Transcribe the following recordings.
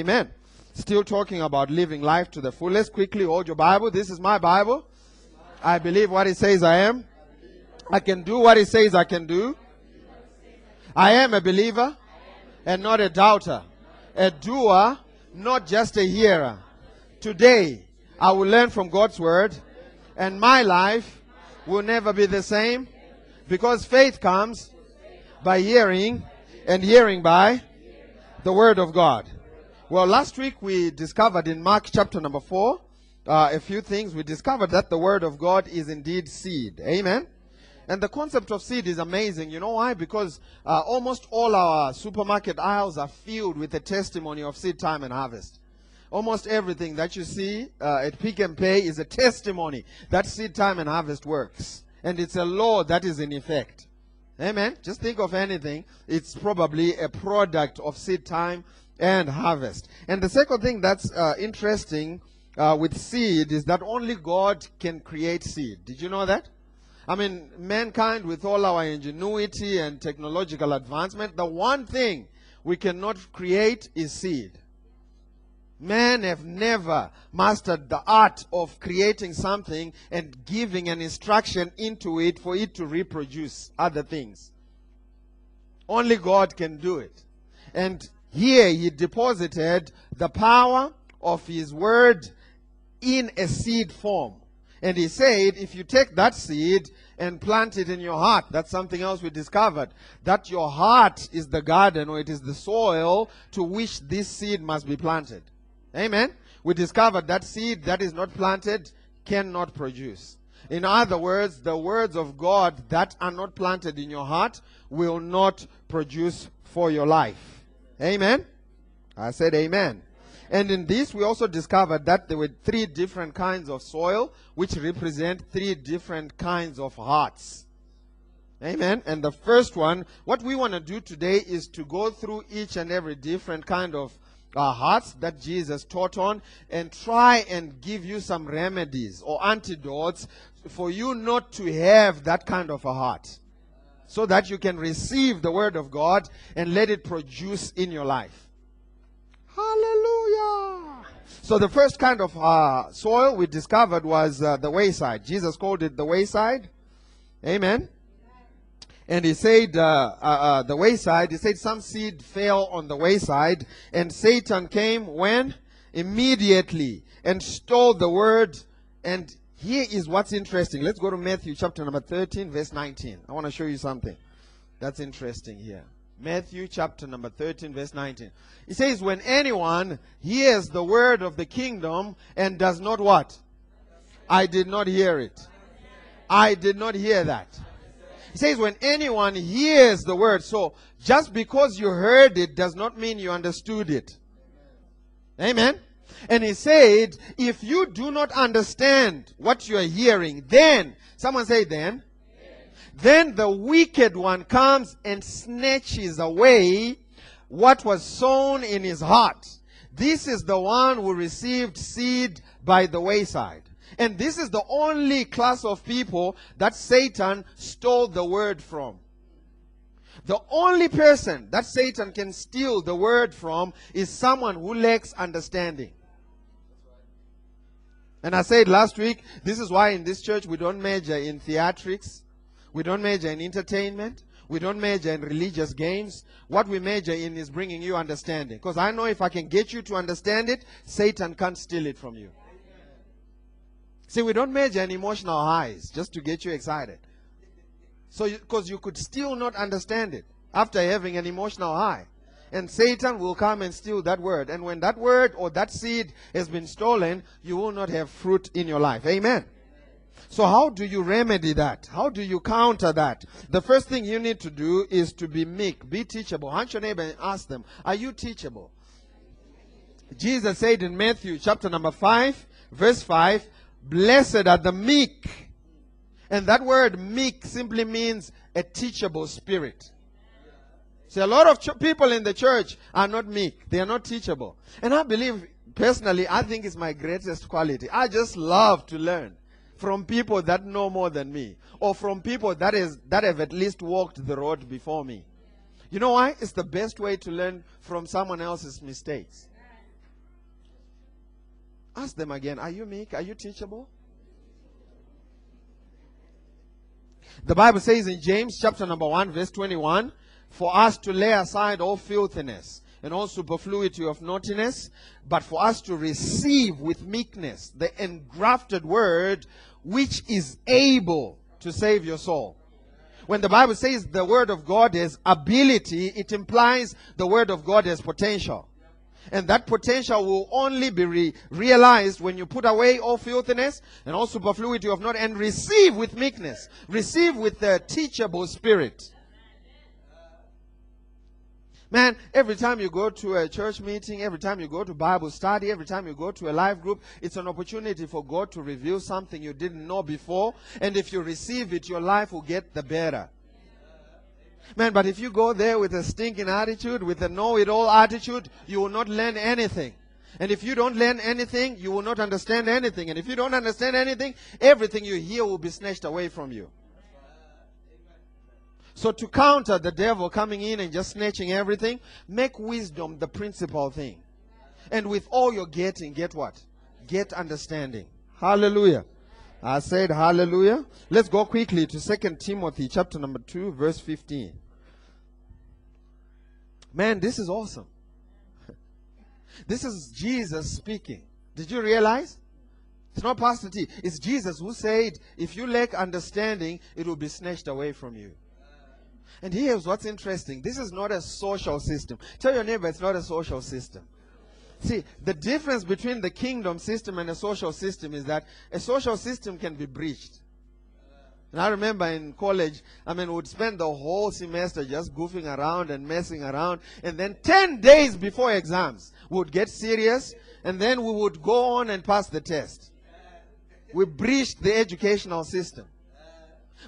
Amen. Still talking about living life to the fullest. Quickly hold your Bible. This is my Bible. I believe what it says I am. I can do what it says I can do. I am a believer and not a doubter. A doer, not just a hearer. Today, I will learn from God's word and my life will never be the same because faith comes by hearing and hearing by the word of God. Well, last week we discovered in Mark chapter number 4 uh, a few things. We discovered that the word of God is indeed seed. Amen. And the concept of seed is amazing. You know why? Because uh, almost all our supermarket aisles are filled with the testimony of seed time and harvest. Almost everything that you see uh, at Pick n Pay is a testimony that seed time and harvest works. And it's a law that is in effect. Amen. Just think of anything. It's probably a product of seed time and harvest. And the second thing that's uh, interesting uh, with seed is that only God can create seed. Did you know that? I mean, mankind, with all our ingenuity and technological advancement, the one thing we cannot create is seed. Men have never mastered the art of creating something and giving an instruction into it for it to reproduce other things. Only God can do it. And here he deposited the power of his word in a seed form. And he said, if you take that seed and plant it in your heart, that's something else we discovered. That your heart is the garden or it is the soil to which this seed must be planted. Amen. We discovered that seed that is not planted cannot produce. In other words, the words of God that are not planted in your heart will not produce for your life. Amen. I said amen. And in this, we also discovered that there were three different kinds of soil, which represent three different kinds of hearts. Amen. And the first one, what we want to do today is to go through each and every different kind of uh, hearts that Jesus taught on and try and give you some remedies or antidotes for you not to have that kind of a heart. So that you can receive the word of God and let it produce in your life. Hallelujah. So the first kind of uh, soil we discovered was uh, the wayside. Jesus called it the wayside. Amen. And he said, uh, uh, uh, the wayside, he said some seed fell on the wayside and Satan came when? Immediately and stole the word. And here is what's interesting. Let's go to Matthew chapter number 13 verse 19. I want to show you something that's interesting here. Matthew chapter number 13, verse 19. It says, When anyone hears the word of the kingdom and does not what? I did not hear it. I did not hear that. He says, When anyone hears the word, so just because you heard it does not mean you understood it. Amen. And he said, If you do not understand what you are hearing, then, someone say, then, then the wicked one comes and snatches away what was sown in his heart. This is the one who received seed by the wayside. And this is the only class of people that Satan stole the word from. The only person that Satan can steal the word from is someone who lacks understanding. And I said last week, this is why in this church we don't major in theatrics. We don't major in entertainment. We don't major in religious games. What we major in is bringing you understanding. Because I know if I can get you to understand it, Satan can't steal it from you. See, we don't major in emotional highs just to get you excited. So, because you, you could still not understand it after having an emotional high. And Satan will come and steal that word. And when that word or that seed has been stolen, you will not have fruit in your life. Amen. So how do you remedy that? How do you counter that? The first thing you need to do is to be meek, be teachable. Hunt your neighbor and ask them, are you teachable? Jesus said in Matthew chapter number 5, verse 5, blessed are the meek. And that word meek simply means a teachable spirit. See, a lot of ch- people in the church are not meek. They are not teachable. And I believe, personally, I think it's my greatest quality. I just love to learn from people that know more than me or from people that is that have at least walked the road before me. You know why? It's the best way to learn from someone else's mistakes. Ask them again. Are you meek? Are you teachable? The Bible says in James chapter number 1 verse 21, for us to lay aside all filthiness and all superfluity of naughtiness, but for us to receive with meekness the engrafted word which is able to save your soul. When the Bible says the word of God has ability, it implies the word of God has potential. And that potential will only be re- realized when you put away all filthiness and all superfluity of not and receive with meekness. Receive with the teachable spirit. Man, every time you go to a church meeting, every time you go to Bible study, every time you go to a life group, it's an opportunity for God to reveal something you didn't know before. And if you receive it, your life will get the better. Man, but if you go there with a stinking attitude, with a know it all attitude, you will not learn anything. And if you don't learn anything, you will not understand anything. And if you don't understand anything, everything you hear will be snatched away from you. So to counter the devil coming in and just snatching everything, make wisdom the principal thing. And with all you're getting, get what? Get understanding. Hallelujah. I said hallelujah. Let's go quickly to Second Timothy chapter number 2 verse 15. Man, this is awesome. This is Jesus speaking. Did you realize? It's not Pastor T. It's Jesus who said, if you lack understanding, it will be snatched away from you. And here's what's interesting. This is not a social system. Tell your neighbor it's not a social system. See, the difference between the kingdom system and a social system is that a social system can be breached. And I remember in college, I mean, we'd spend the whole semester just goofing around and messing around. And then 10 days before exams, we would get serious. And then we would go on and pass the test. We breached the educational system.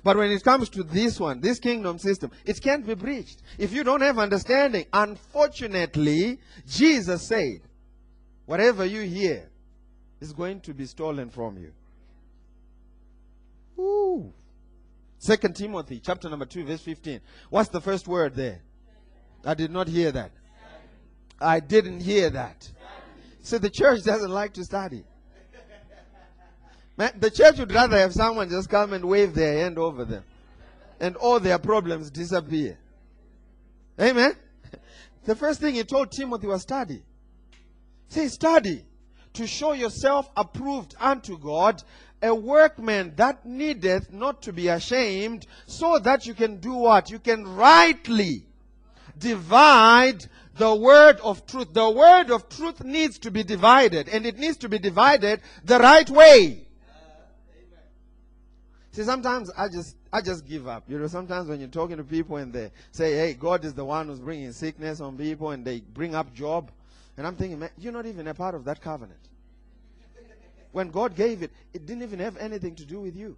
But when it comes to this one, this kingdom system, it can't be breached. If you don't have understanding, unfortunately, Jesus said, whatever you hear is going to be stolen from you. Ooh. Second Timothy chapter number 2 verse 15. What's the first word there? I did not hear that. I didn't hear that. So the church doesn't like to study. The church would rather have someone just come and wave their hand over them. And all their problems disappear. Amen. The first thing he told Timothy was study. Say study to show yourself approved unto God, a workman that needeth not to be ashamed, so that you can do what? You can rightly divide the word of truth. The word of truth needs to be divided, and it needs to be divided the right way. See, sometimes I just I just give up. You know, sometimes when you're talking to people and they say, "Hey, God is the one who's bringing sickness on people," and they bring up Job, and I'm thinking, man, you're not even a part of that covenant. When God gave it, it didn't even have anything to do with you.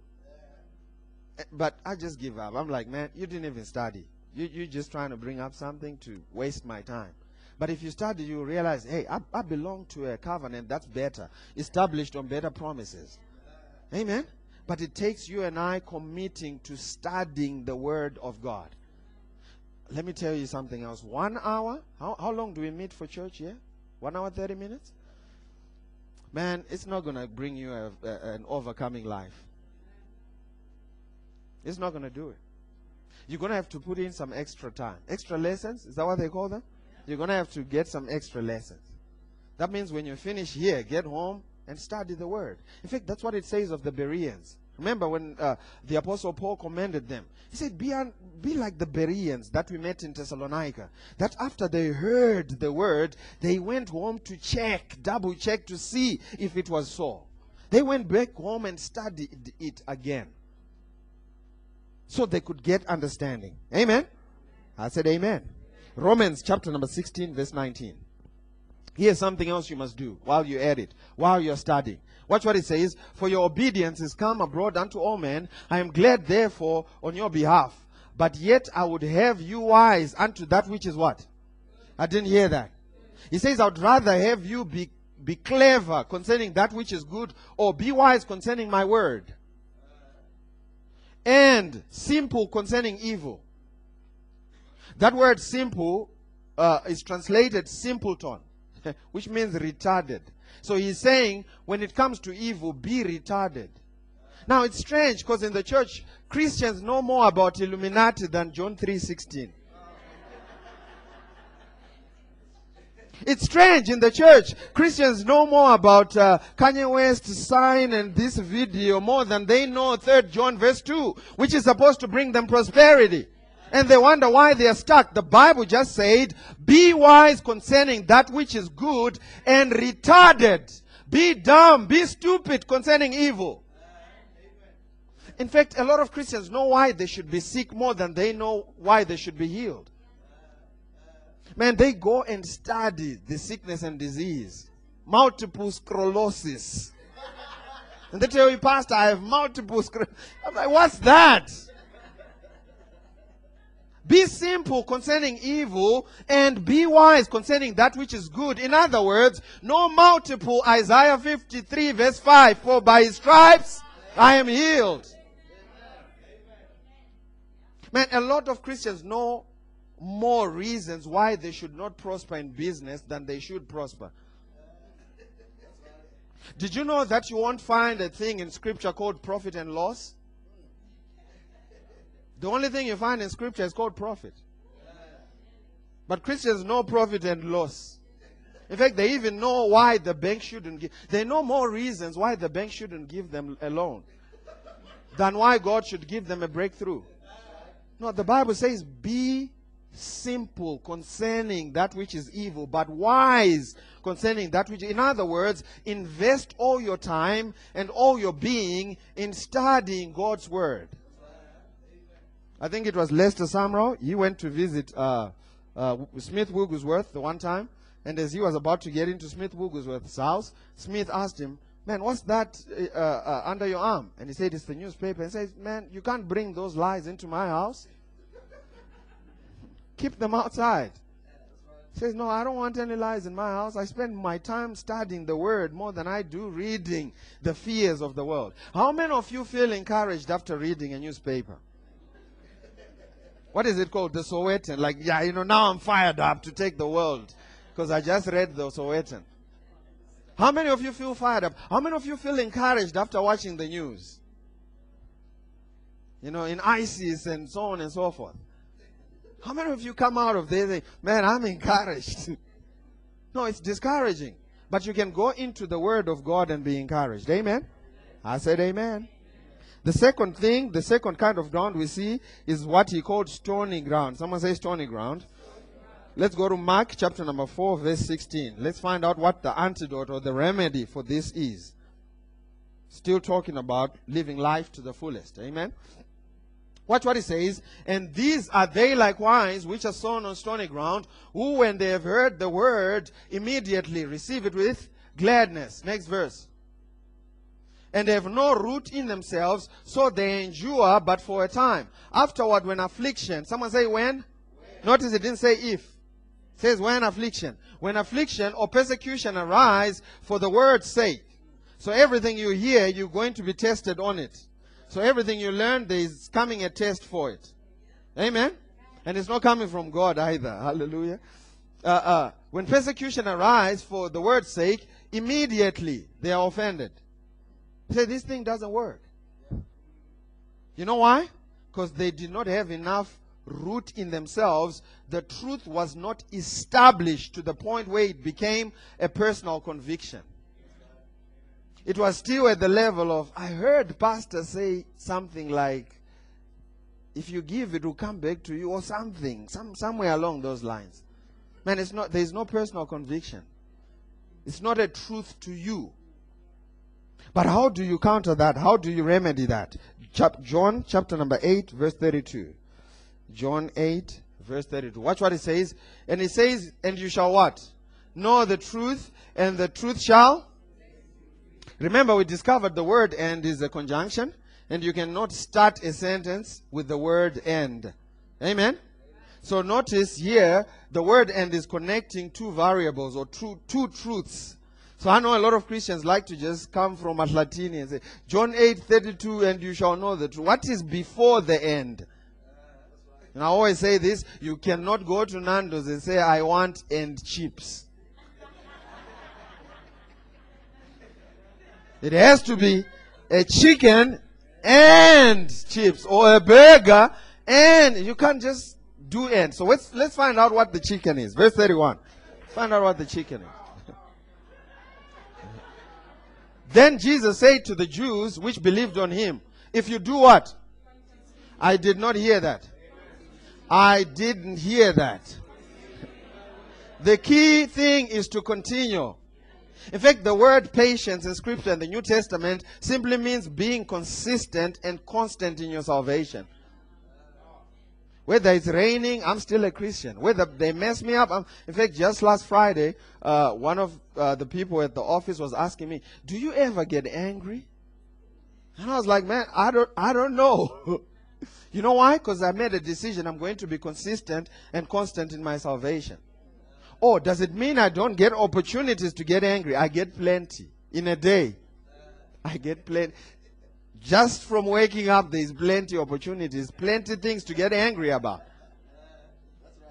But I just give up. I'm like, man, you didn't even study. You, you're just trying to bring up something to waste my time. But if you study, you realize, hey, I, I belong to a covenant that's better, established on better promises. Amen. But it takes you and I committing to studying the Word of God. Let me tell you something else. One hour? How, how long do we meet for church here? One hour, 30 minutes? Man, it's not going to bring you a, a, an overcoming life. It's not going to do it. You're going to have to put in some extra time. Extra lessons? Is that what they call them? You're going to have to get some extra lessons. That means when you finish here, get home, and study the word. In fact, that's what it says of the Bereans. Remember when uh, the apostle Paul commended them? He said, be, un- be like the Bereans that we met in Thessalonica. That after they heard the word, they went home to check, double check to see if it was so. They went back home and studied it again. So they could get understanding. Amen? I said amen. Romans chapter number 16, verse 19. Here's something else you must do while you're at it, while you're studying. Watch what it says. For your obedience is come abroad unto all men. I am glad therefore on your behalf. But yet I would have you wise unto that which is what? I didn't hear that. He says, I would rather have you be, be clever concerning that which is good or be wise concerning my word. And simple concerning evil. That word simple uh, is translated simpleton. which means retarded. So he's saying, when it comes to evil, be retarded. Now it's strange because in the church, Christians know more about Illuminati than John 3:16. It's strange in the church. Christians know more about uh, Kanye West's sign and this video more than they know 3rd John verse 2, which is supposed to bring them prosperity. And they wonder why they are stuck. The Bible just said, be wise concerning that which is good and retarded. Be dumb, be stupid concerning evil. In fact, a lot of Christians know why they should be sick more than they know why they should be healed. Man, they go and study the sickness and disease. Multiple sclerosis. And they tell you, Pastor, I have multiple sclerosis. I'm like, what's that? Be simple concerning evil and be wise concerning that which is good. In other words, no multiple Isaiah 53 verse 5. For by his stripes I am healed. Man, a lot of Christians know more reasons why they should not prosper in business than they should prosper. Did you know that you won't find a thing in scripture called profit and loss? The only thing you find in scripture is called profit. But Christians know profit and loss. In fact, they even know why the bank shouldn't give. They know more reasons why the bank shouldn't give them a loan than why God should give them a breakthrough. No, the Bible says, be simple concerning that which is evil, but wise concerning that which, in other words, invest all your time and all your being in studying God's word. I think it was Lester Sumrall. He went to visit uh, uh, Smith Wigglesworth the one time, and as he was about to get into Smith Wigglesworth's house, Smith asked him, "Man, what's that uh, uh under your arm?" And he said, "It's the newspaper." And says, "Man, you can't bring those lies into my house." Keep them outside. He says, No, I don't want any lies in my house. I spend my time studying the word more than I do reading the fears of the world. How many of you feel encouraged after reading a newspaper? What is it called? The Sowetan. Like, yeah, you know, now I'm fired up to take the world because I just read the Sowetan. How many of you feel fired up? How many of you feel encouraged after watching the news? You know, in ISIS and so on and so forth. How many of you come out of there and man, I'm encouraged? no, it's discouraging. But you can go into the Word of God and be encouraged. Amen? I said amen. The second thing, the second kind of ground we see is what he called stony ground. Someone say stony ground. Let's go to Mark chapter number 4, verse 16. Let's find out what the antidote or the remedy for this is. Still talking about living life to the fullest. Amen. Watch what he says. And these are they likewise which are sown on stony ground, who when they have heard the word, immediately receive it with gladness. Next verse. And they have no root in themselves, so they endure but for a time. Afterward, when affliction, someone say when? when? Notice it didn't say if. It says when affliction. When affliction or persecution arise for the word's sake. So everything you hear, you're going to be tested on it. So everything you learn, there is coming a test for it. Amen? And it's not coming from God either. Hallelujah. Uh, uh, when persecution arise for the word's sake, immediately they are offended. Say, this thing doesn't work. You know why? Because they did not have enough root in themselves. The truth was not established to the point where it became a personal conviction it was still at the level of, I heard pastor say something like, if you give, it will come back to you, or something, some, somewhere along those lines. Man, it's not, there's no personal conviction. It's not a truth to you. But how do you counter that? How do you remedy that? Chap- John chapter number 8, verse 32. John 8, verse 32. Watch what it says. And it says, And you shall what? Know the truth, and the truth shall Remember, we discovered the word and is a conjunction, and you cannot start a sentence with the word and. Amen? So notice here, the word and is connecting two variables or two, two truths. So I know a lot of Christians like to just come from Atlatini and say, John 8, 32, and you shall know that what is before the end. And I always say this, you cannot go to Nando's and say, I want end chips. it has to be a chicken and chips or a burger and you can't just do end. So let's, let's find out what the chicken is. Verse 31. Find out what the chicken is. Then Jesus said to the Jews which believed on him, If you do what? I did not hear that. I didn't hear that. The key thing is to continue. In fact, the word patience in Scripture in the New Testament simply means being consistent and constant in your salvation. Whether it's raining, I'm still a Christian. Whether they mess me up, I'm, in fact, just last Friday, uh, one of uh, the people at the office was asking me, "Do you ever get angry?" And I was like, "Man, I don't, I don't know." you know why? Because I made a decision. I'm going to be consistent and constant in my salvation. Oh, does it mean I don't get opportunities to get angry? I get plenty in a day. I get plenty. Just from waking up, there's plenty opportunities, plenty things to get angry about.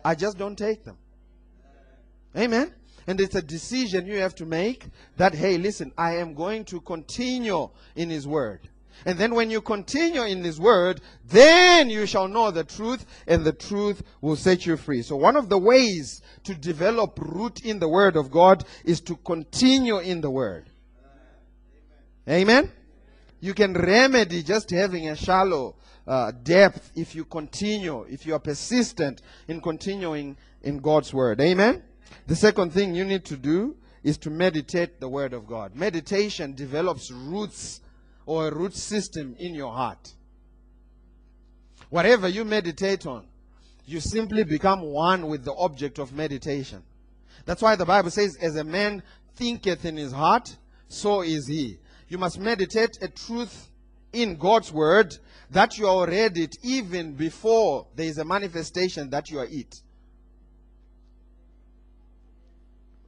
I just don't take them. Amen. And it's a decision you have to make that, hey, listen, I am going to continue in His Word. And then when you continue in His Word, then you shall know the truth, and the truth will set you free. So one of the ways to develop root in the Word of God is to continue in the Word. Amen? You can remedy just having a shallow uh, depth if you continue, if you are persistent in continuing in God's Word. Amen? The second thing you need to do is to meditate the Word of God. Meditation develops roots or a root system in your heart. Whatever you meditate on, you simply become one with the object of meditation. That's why the Bible says, As a man thinketh in his heart, so is he. You must meditate a truth in God's word that you are read it even before there is a manifestation that you are it.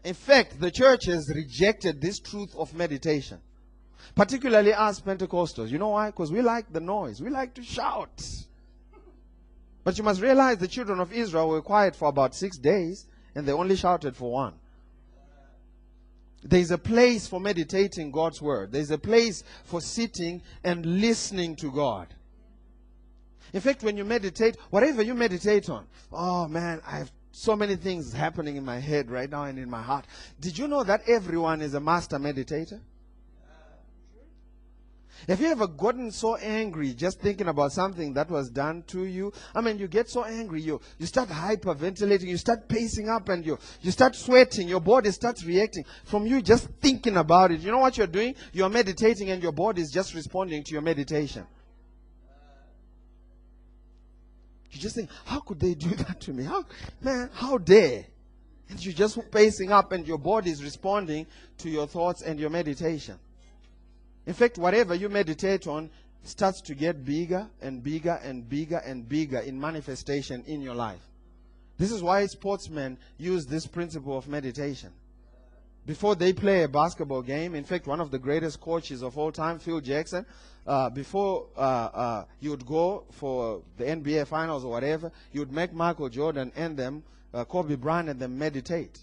In fact, the church has rejected this truth of meditation. Particularly us Pentecostals. You know why? Because we like the noise. We like to shout. But you must realize the children of Israel were quiet for about six days and they only shouted for one. There's a place for meditating God's word. There's a place for sitting and listening to God. In fact, when you meditate, whatever you meditate on, oh man, I have so many things happening in my head right now and in my heart. Did you know that everyone is a master meditator? Have you ever gotten so angry just thinking about something that was done to you? I mean, you get so angry, you, you start hyperventilating, you start pacing up, and you, you start sweating, your body starts reacting from you just thinking about it. You know what you're doing? You're meditating, and your body is just responding to your meditation. You just think, how could they do that to me? How, man, how dare? And you're just pacing up, and your body is responding to your thoughts and your meditation. In fact, whatever you meditate on starts to get bigger and bigger and bigger and bigger in manifestation in your life. This is why sportsmen use this principle of meditation. Before they play a basketball game, in fact, one of the greatest coaches of all time, Phil Jackson, uh, before uh, uh, you would go for the NBA finals or whatever, you would make Michael Jordan and them, uh, Kobe Bryant and them meditate.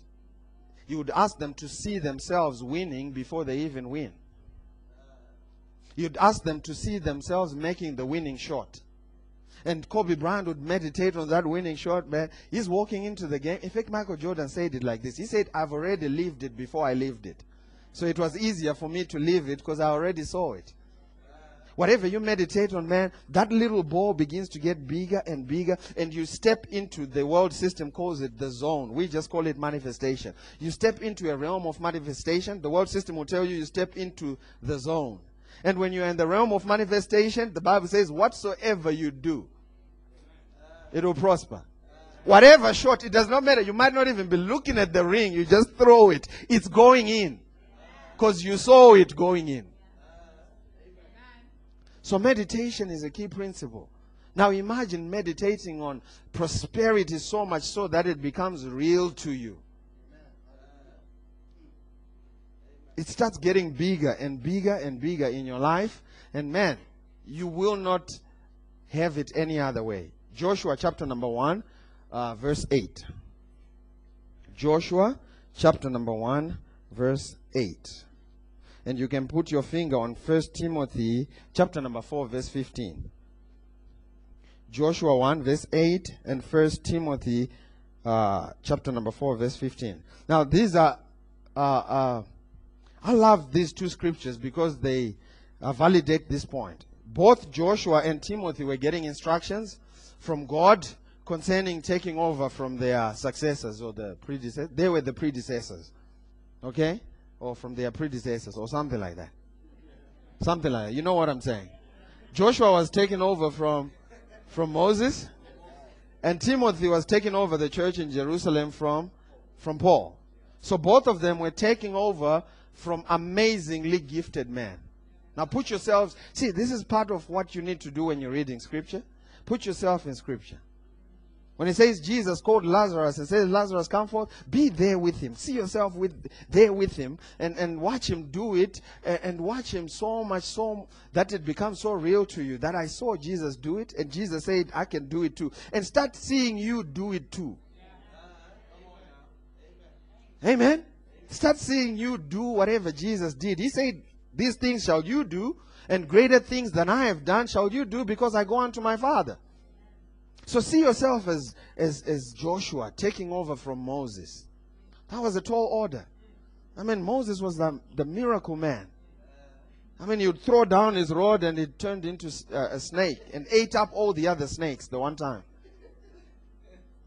You would ask them to see themselves winning before they even win. You'd ask them to see themselves making the winning shot. And Kobe Bryant would meditate on that winning shot, man. He's walking into the game. In fact, Michael Jordan said it like this. He said, I've already lived it before I lived it. So it was easier for me to live it because I already saw it. Whatever you meditate on, man, that little ball begins to get bigger and bigger, and you step into the world system calls it the zone. We just call it manifestation. You step into a realm of manifestation. The world system will tell you you step into the zone. And when you're in the realm of manifestation, the Bible says, whatsoever you do, it will prosper. Whatever shot, it does not matter. You might not even be looking at the ring. You just throw it. It's going in. Because you saw it going in. So meditation is a key principle. Now imagine meditating on prosperity so much so that it becomes real to you. It starts getting bigger and bigger and bigger in your life. And man, you will not have it any other way. Joshua chapter number 1, uh, verse 8. Joshua chapter number 1, verse 8. and you can put your finger on 1 Timothy chapter number 4 verse 15. Joshua 1 verse 8 and 1 Timothy uh, chapter number 4 verse 15. Now these are, uh, uh, I love these two scriptures because they uh, validate this point. Both Joshua and Timothy were getting instructions from God concerning taking over from their successors or the predecessors. They were the predecessors. Okay? Or from their predecessors or something like that. Something like that. You know what I'm saying? Joshua was taken over from from Moses and Timothy was taking over the church in Jerusalem from from Paul. So both of them were taking over from amazingly gifted men. Now put yourselves, see, this is part of what you need to do when you're reading scripture. Put yourself in scripture. When it says Jesus called Lazarus and says, Lazarus, come forth, be there with him. See yourself with there with him and, and watch him do it and, and watch him so much so that it becomes so real to you that I saw Jesus do it and Jesus said, I can do it too. And start seeing you do it too. Amen. Start seeing you do whatever Jesus did. He said, These things shall you do, and greater things than I have done shall you do because I go unto my Father. So see yourself as, as, as Joshua taking over from Moses. That was a tall order. I mean, Moses was the, the miracle man. I mean, you'd throw down his rod and it turned into uh, a snake and ate up all the other snakes the one time.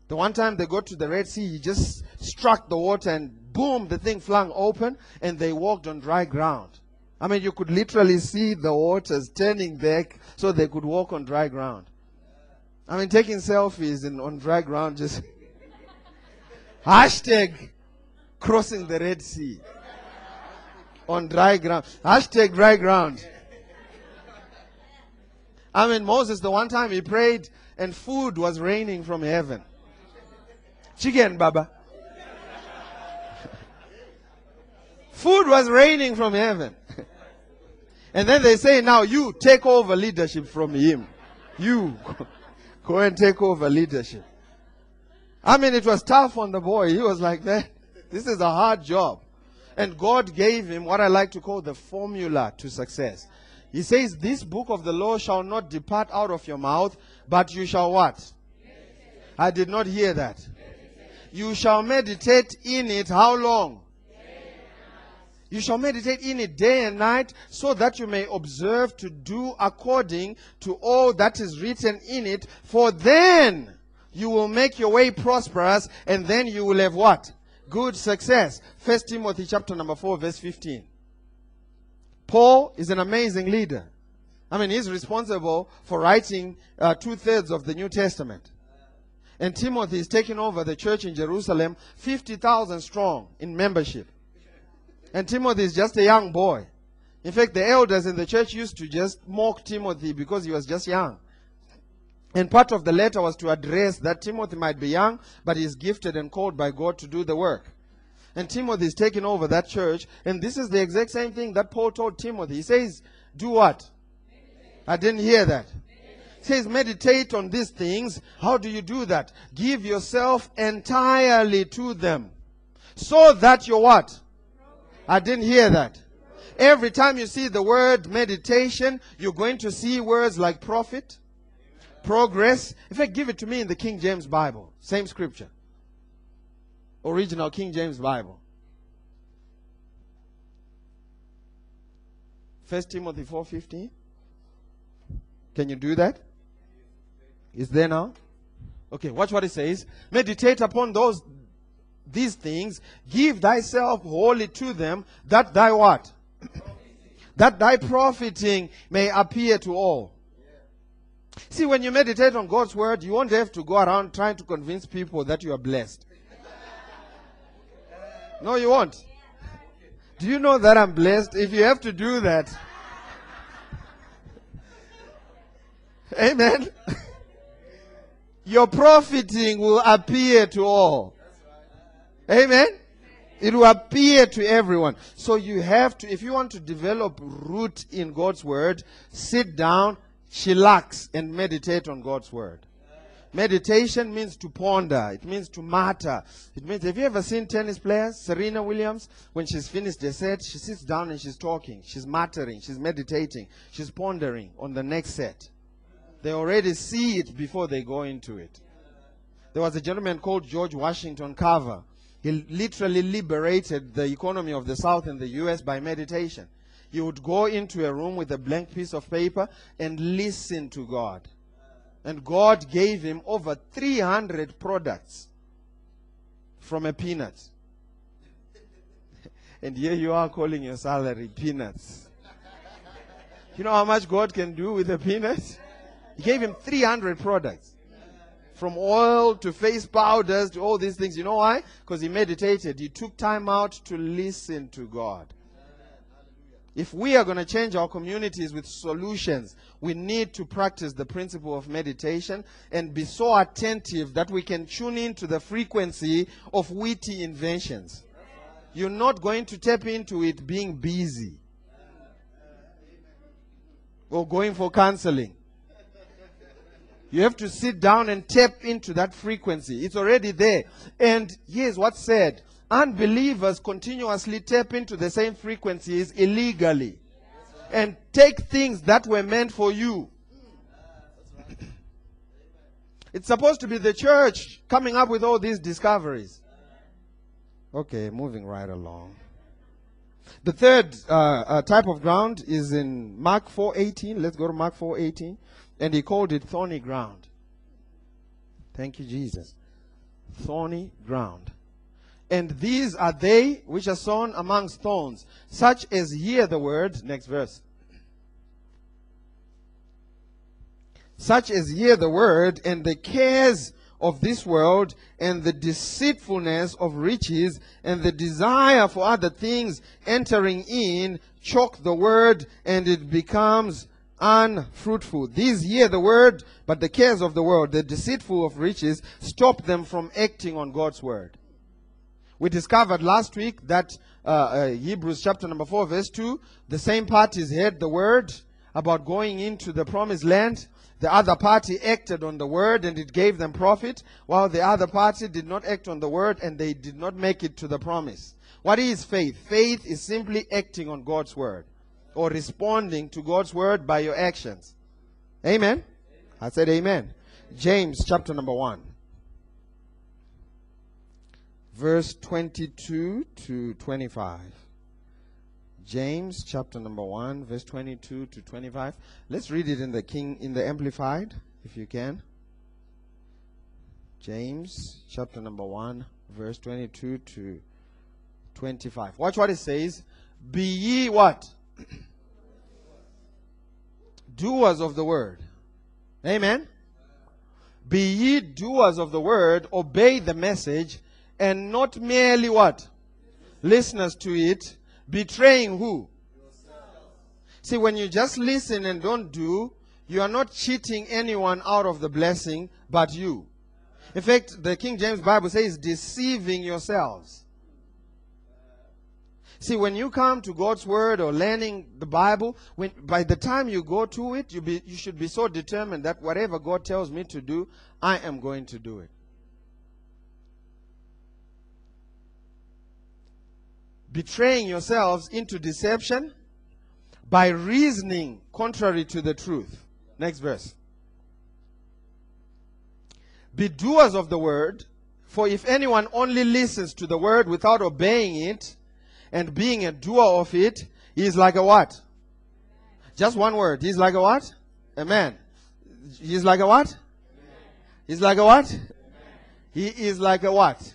The one time they got to the Red Sea, he just struck the water and boom, the thing flung open and they walked on dry ground. I mean, you could literally see the waters turning back so they could walk on dry ground. I mean, taking selfies in, on dry ground just. Hashtag crossing the Red Sea. On dry ground. Hashtag dry ground. I mean, Moses, the one time he prayed and food was raining from heaven. Chicken, Baba. Food was raining from heaven. and then they say, now you take over leadership from him. You. Go and take over leadership. I mean, it was tough on the boy. He was like, man, this is a hard job. And God gave him what I like to call the formula to success. He says, This book of the law shall not depart out of your mouth, but you shall what? I did not hear that. You shall meditate in it how long? You shall meditate in it day and night, so that you may observe to do according to all that is written in it. For then you will make your way prosperous, and then you will have what? Good success. First Timothy chapter number 4, verse 15. Paul is an amazing leader. I mean, he's responsible for writing uh, two thirds of the New Testament. And Timothy is taking over the church in Jerusalem, 50,000 strong in membership. And Timothy is just a young boy. In fact, the elders in the church used to just mock Timothy because he was just young. And part of the letter was to address that Timothy might be young, but he's gifted and called by God to do the work. And Timothy is taking over that church. And this is the exact same thing that Paul told Timothy. He says, Do what? I didn't hear that. He says, Meditate on these things. How do you do that? Give yourself entirely to them. So that you're what? I didn't hear that. Every time you see the word meditation, you're going to see words like profit, progress. In fact, give it to me in the King James Bible. Same scripture. Original King James Bible. First Timothy 4:15. Can you do that? Is there now? Okay, watch what it says. Meditate upon those these things, give thyself wholly to them, that thy what? that thy profiting may appear to all. See, when you meditate on God's word, you won't have to go around trying to convince people that you are blessed. No, you won't. Do you know that I'm blessed? If you have to do that, Amen. Your profiting will appear to all. Amen. It will appear to everyone. So you have to, if you want to develop root in God's word, sit down, chillax, and meditate on God's word. Meditation means to ponder. It means to matter. It means, have you ever seen tennis players? Serena Williams, when she's finished a set, she sits down and she's talking. She's mattering. She's meditating. She's pondering on the next set. They already see it before they go into it. There was a gentleman called George Washington Carver. He literally liberated the economy of the South in the US by meditation. He would go into a room with a blank piece of paper and listen to God. And God gave him over 300 products from a peanut. and here you are calling your salary peanuts. You know how much God can do with a peanut? He gave him 300 products from oil to face powders to all these things. You know why? Because he meditated. He took time out to listen to God. If we are going to change our communities with solutions, we need to practice the principle of meditation and be so attentive that we can tune into the frequency of witty inventions. You're not going to tap into it being busy or going for counseling. You have to sit down and tap into that frequency. It's already there. And here's what's said unbelievers continuously tap into the same frequencies illegally and take things that were meant for you. It's supposed to be the church coming up with all these discoveries. Okay, moving right along. The third uh, uh, type of ground is in Mark 4:18. Let's go to Mark 4:18, and he called it thorny ground. Thank you, Jesus. Thorny ground. And these are they which are sown amongst thorns, such as hear the word. Next verse. Such as hear the word, and the cares of this world, and the deceitfulness of riches, and the desire for other things entering in, choke the word, and it becomes unfruitful. These hear the word, but the cares of the world, the deceitful of riches, stop them from acting on God's word. We discovered last week that uh, uh, Hebrews chapter number 4, verse 2, the same parties heard the word about going into the promised land. The other party acted on the word and it gave them profit, while the other party did not act on the word and they did not make it to the promise. What is faith? Faith is simply acting on God's word or responding to God's word by your actions. Amen? I said amen. James chapter number 1 verse 22 to 25. James chapter number 1 verse 22 to 25. Let's read it in the King in the amplified if you can. James chapter number 1 verse 22 to 25. Watch what it says. Be ye what? doers of the word. Amen. Be ye doers of the word, obey the message, and not merely what? Listeners to it, betraying who? See, when you just listen and don't do, you are not cheating anyone out of the blessing but you. In fact, the King James Bible says deceiving yourselves. See, when you come to God's word or learning the Bible, when by the time you go to it, you be you should be so determined that whatever God tells me to do, I am going to do it. Betraying yourselves into deception by reasoning contrary to the truth. Next verse. Be doers of the word, for if anyone only listens to the word without obeying it and being a doer of it, he is like a what? Just one word. He's like a what? A man. He's like a what? He's like a what? He is like a what?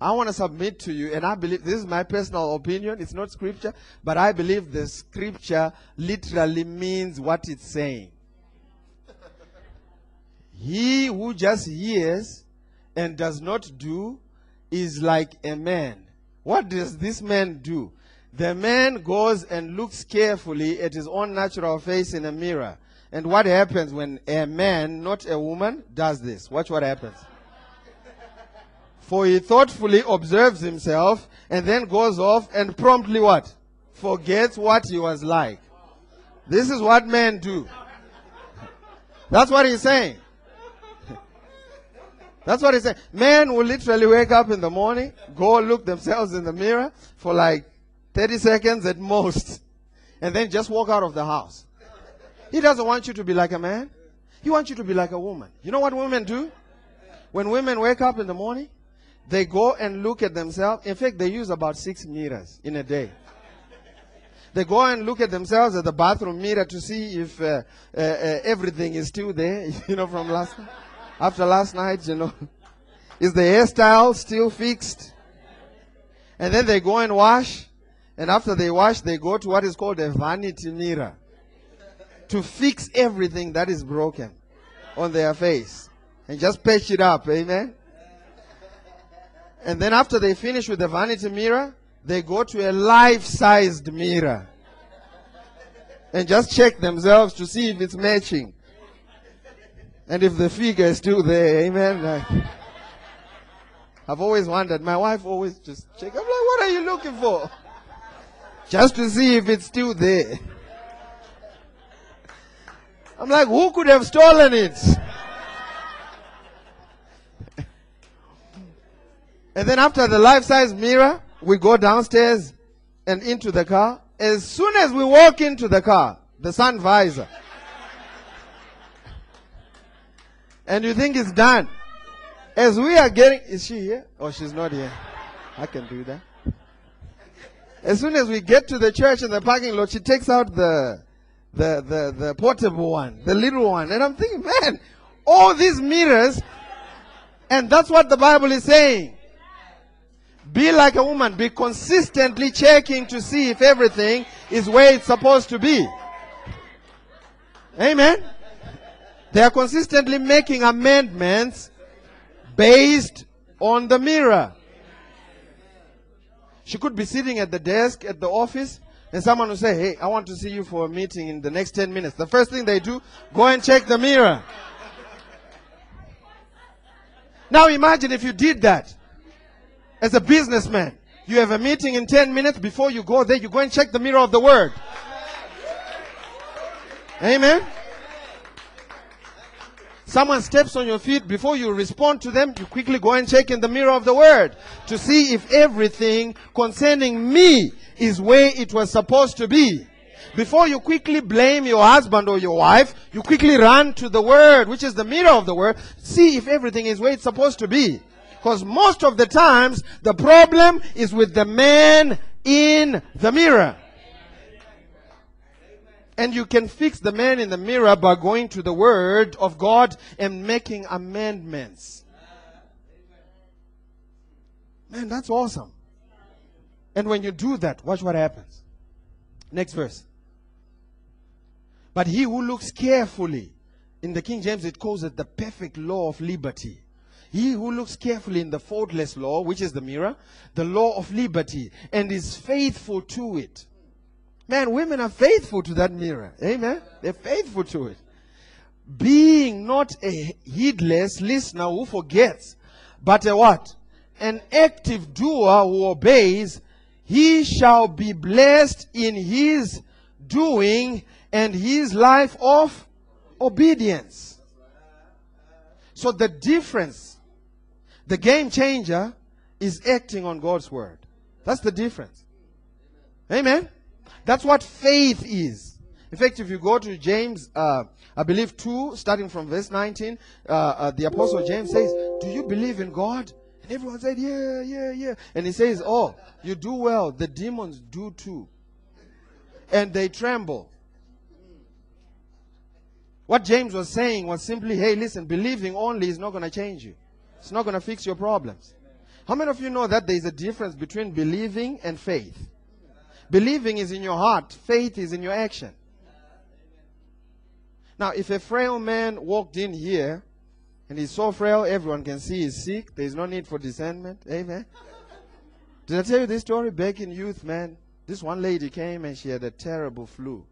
I want to submit to you, and I believe this is my personal opinion. It's not scripture, but I believe the scripture literally means what it's saying. he who just hears and does not do is like a man. What does this man do? The man goes and looks carefully at his own natural face in a mirror. And what happens when a man, not a woman, does this? Watch what happens. For he thoughtfully observes himself and then goes off and promptly what? Forgets what he was like. This is what men do. That's what he's saying. That's what he's saying. Men will literally wake up in the morning, go look themselves in the mirror for like 30 seconds at most, and then just walk out of the house. He doesn't want you to be like a man. He wants you to be like a woman. You know what women do? When women wake up in the morning, they go and look at themselves. In fact, they use about six mirrors in a day. They go and look at themselves at the bathroom mirror to see if uh, uh, uh, everything is still there, you know, from last. After last night, you know. Is the hairstyle still fixed? And then they go and wash. And after they wash, they go to what is called a vanity mirror to fix everything that is broken on their face and just patch it up. Amen. And then after they finish with the vanity mirror, they go to a life-sized mirror and just check themselves to see if it's matching. And if the figure is still there, amen. I've always wondered, my wife always just check. I'm like, what are you looking for? Just to see if it's still there. I'm like, who could have stolen it? And then after the life-size mirror, we go downstairs and into the car. As soon as we walk into the car, the sun visor. and you think it's done. As we are getting, is she here? Oh, she's not here. I can do that. As soon as we get to the church in the parking lot, she takes out the the, the, the portable one, the little one. And I'm thinking, man, all these mirrors, and that's what the Bible is saying. Be like a woman. Be consistently checking to see if everything is where it's supposed to be. Amen. They are consistently making amendments based on the mirror. She could be sitting at the desk at the office and someone will say, Hey, I want to see you for a meeting in the next 10 minutes. The first thing they do, go and check the mirror. Now imagine if you did that as a businessman. You have a meeting in 10 minutes. Before you go there, you go and check the mirror of the word. Amen. Someone steps on your feet, before you respond to them, you quickly go and check in the mirror of the word to see if everything concerning me is where it was supposed to be. Before you quickly blame your husband or your wife, you quickly run to the word, which is the mirror of the word, see if everything is where it's supposed to be. Because most of the times, the problem is with the man in the mirror. And you can fix the man in the mirror by going to the Word of God and making amendments. Man, that's awesome. And when you do that, watch what happens. Next verse. But he who looks carefully, in the King James it calls it the perfect law of liberty. He who looks carefully in the faultless law, which is the mirror, the law of liberty, and is faithful to it. Man, women are faithful to that mirror. Amen. They're faithful to it. Being not a heedless listener who forgets, but a what? An active doer who obeys he shall be blessed in his doing and his life of obedience. So the difference, the game changer is acting on God's word. That's the difference. Amen. That's what faith is. In fact, if you go to James, uh, I believe 2, starting from verse 19, uh, uh, the Apostle James says, Do you believe in God? And everyone said, Yeah, yeah, yeah. And he says, Oh, you do well. The demons do too. And they tremble. What James was saying was simply, Hey, listen, believing only is not going to change you, it's not going to fix your problems. How many of you know that there is a difference between believing and faith? Believing is in your heart, faith is in your action. Now, if a frail man walked in here and he's so frail, everyone can see he's sick. There's no need for discernment. Amen. Did I tell you this story back in youth, man? This one lady came and she had a terrible flu.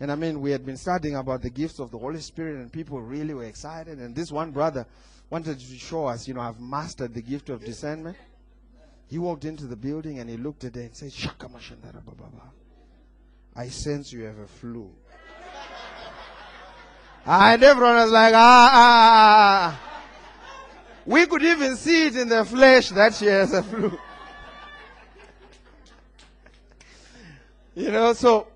And I mean, we had been studying about the gifts of the Holy Spirit, and people really were excited. And this one brother wanted to show us, you know, I've mastered the gift of discernment. He walked into the building and he looked at her and said, Shaka I sense you have a flu. And everyone was like, ah, ah, ah. We could even see it in the flesh that she has a flu. you know, so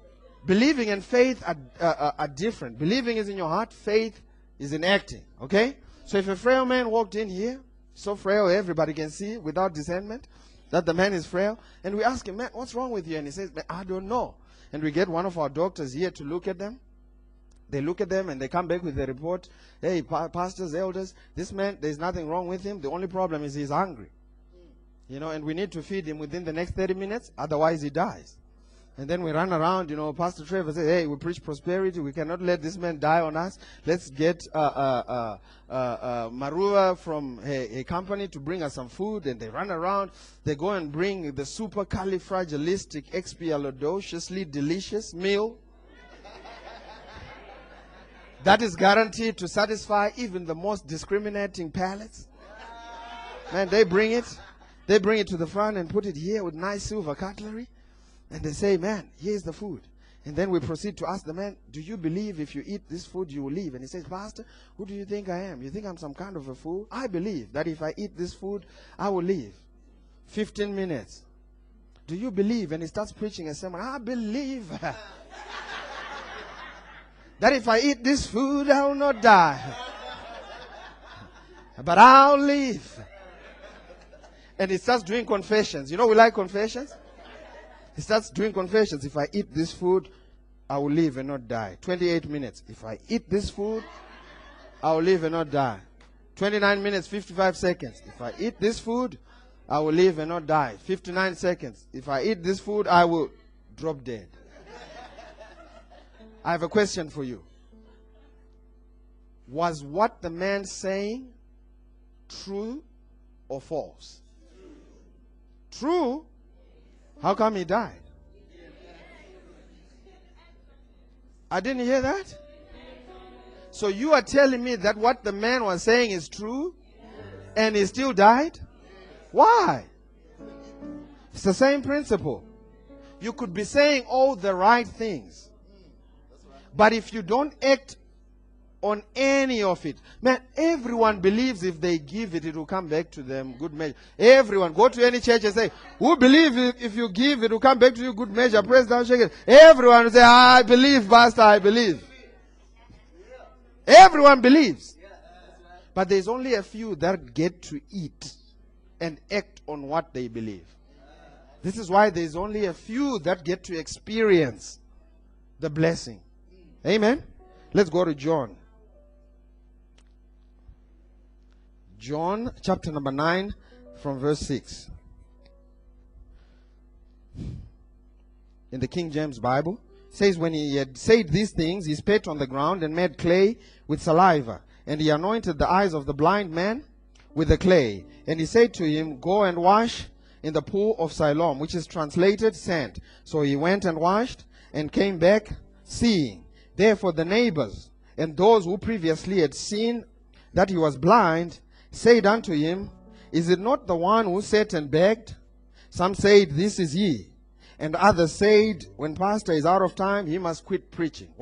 believing and faith are, uh, are different. Believing is in your heart, faith is in acting. Okay? So if a frail man walked in here, so frail everybody can see without discernment, that the man is frail, and we ask him, man, what's wrong with you? And he says, I don't know. And we get one of our doctors here to look at them. They look at them and they come back with the report. Hey, pa- pastors, elders, this man, there's nothing wrong with him. The only problem is he's hungry. You know, and we need to feed him within the next 30 minutes, otherwise he dies. And then we run around, you know, Pastor Trevor says, hey, we preach prosperity. We cannot let this man die on us. Let's get uh, uh, uh, uh, Marua from a, a, company to bring us some food. And they run around. They go and bring the supercalifragilisticexpialidociously delicious meal. that is guaranteed to satisfy even the most discriminating palates. Man, they bring it. They bring it to the front and put it here with nice silver cutlery. And they say, Man, here's the food. And then we proceed to ask the man, Do you believe if you eat this food you will live? And he says, Pastor, who do you think I am? You think I'm some kind of a fool? I believe that if I eat this food, I will live. 15 minutes. Do you believe? And he starts preaching a sermon. I believe that if I eat this food, I will not die. But I'll live. And he starts doing confessions. You know, we like confessions. He starts doing confessions. If I eat this food, I will live and not die. 28 minutes. If I eat this food, I will live and not die. 29 minutes, 55 seconds. If I eat this food, I will live and not die. 59 seconds. If I eat this food, I will drop dead. I have a question for you. Was what the man saying true or false? True how come he died? I didn't hear that. So you are telling me that what the man was saying is true and he still died? Why? It's the same principle. You could be saying all the right things. But if you don't act on any of it. Man, everyone believes if they give it, it will come back to them good measure. Everyone. Go to any church and say, who believe if, you give, it will come back to you good measure. Press down, shake it. Everyone will say, I believe, Pastor, I believe. Everyone believes. But there's only a few that get to eat and act on what they believe. This is why there's only a few that get to experience the blessing. Amen. Let's go to John. John chapter number 9 from verse 6. In the King James Bible, says when he had said these things, he spat on the ground and made clay with saliva, and he anointed the eyes of the blind man with the clay. And he said to him, Go and wash in the pool of Siloam, which is translated sent. So he went and washed and came back seeing. Therefore the neighbors and those who previously had seen that he was blind said unto him, Is it not the one who sat and begged? Some said, This is he. And others said, When pastor is out of time, he must quit preaching.